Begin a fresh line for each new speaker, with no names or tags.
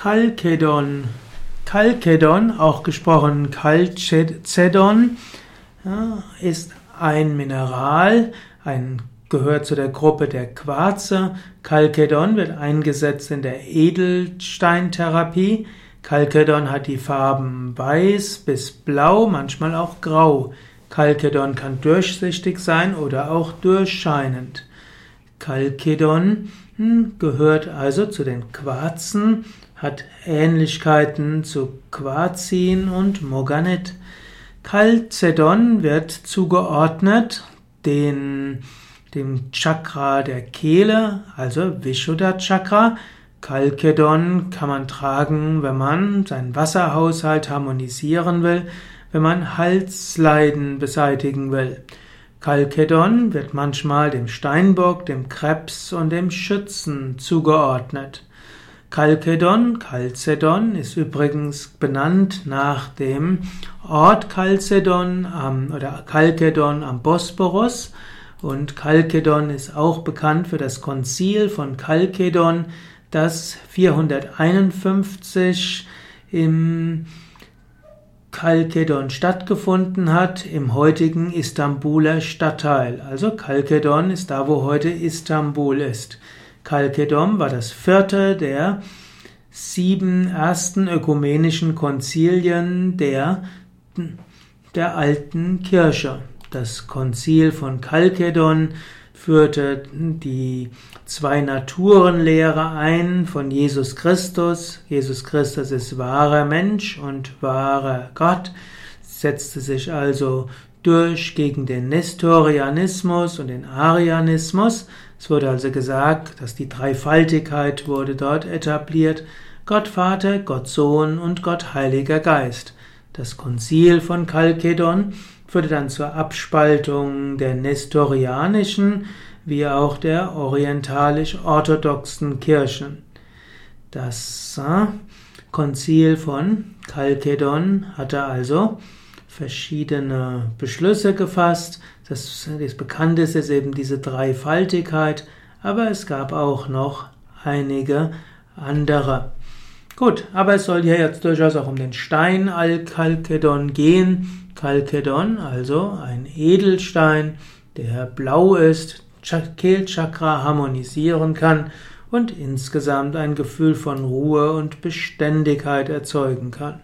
Chalkedon. Chalkedon, auch gesprochen Chalcedon, ist ein Mineral, ein, gehört zu der Gruppe der Quarze. Chalkedon wird eingesetzt in der Edelsteintherapie. Chalkedon hat die Farben weiß bis blau, manchmal auch grau. Chalkedon kann durchsichtig sein oder auch durchscheinend. Chalkedon hm, gehört also zu den Quarzen, hat Ähnlichkeiten zu Quarzin und Moganit. Chalcedon wird zugeordnet den, dem Chakra der Kehle, also Vishuddha Chakra. Chalcedon kann man tragen, wenn man seinen Wasserhaushalt harmonisieren will, wenn man Halsleiden beseitigen will. Chalcedon wird manchmal dem Steinbock, dem Krebs und dem Schützen zugeordnet. Chalcedon, Chalcedon ist übrigens benannt nach dem Ort Chalcedon am, oder Chalcedon am Bosporus und Chalcedon ist auch bekannt für das Konzil von Chalcedon, das 451 im Chalkedon stattgefunden hat, im heutigen Istanbuler Stadtteil. Also Chalkedon ist da, wo heute Istanbul ist. Chalkedon war das vierte der sieben ersten ökumenischen Konzilien der, der alten Kirche. Das Konzil von Chalkedon führte die Zwei-Naturen-Lehre ein von Jesus Christus. Jesus Christus ist wahrer Mensch und wahrer Gott, setzte sich also durch gegen den Nestorianismus und den Arianismus. Es wurde also gesagt, dass die Dreifaltigkeit wurde dort etabliert. Gott Vater, Gott Sohn und Gott Heiliger Geist. Das Konzil von Chalkedon führte dann zur Abspaltung der nestorianischen wie auch der orientalisch-orthodoxen Kirchen. Das äh, Konzil von Chalkedon hatte also verschiedene Beschlüsse gefasst. Das, das Bekannteste ist eben diese Dreifaltigkeit, aber es gab auch noch einige andere. Gut, aber es soll hier jetzt durchaus auch um den Stein Al-Chalkedon gehen. Chalkedon, also ein Edelstein, der blau ist, Kehlchakra harmonisieren kann und insgesamt ein Gefühl von Ruhe und Beständigkeit erzeugen kann.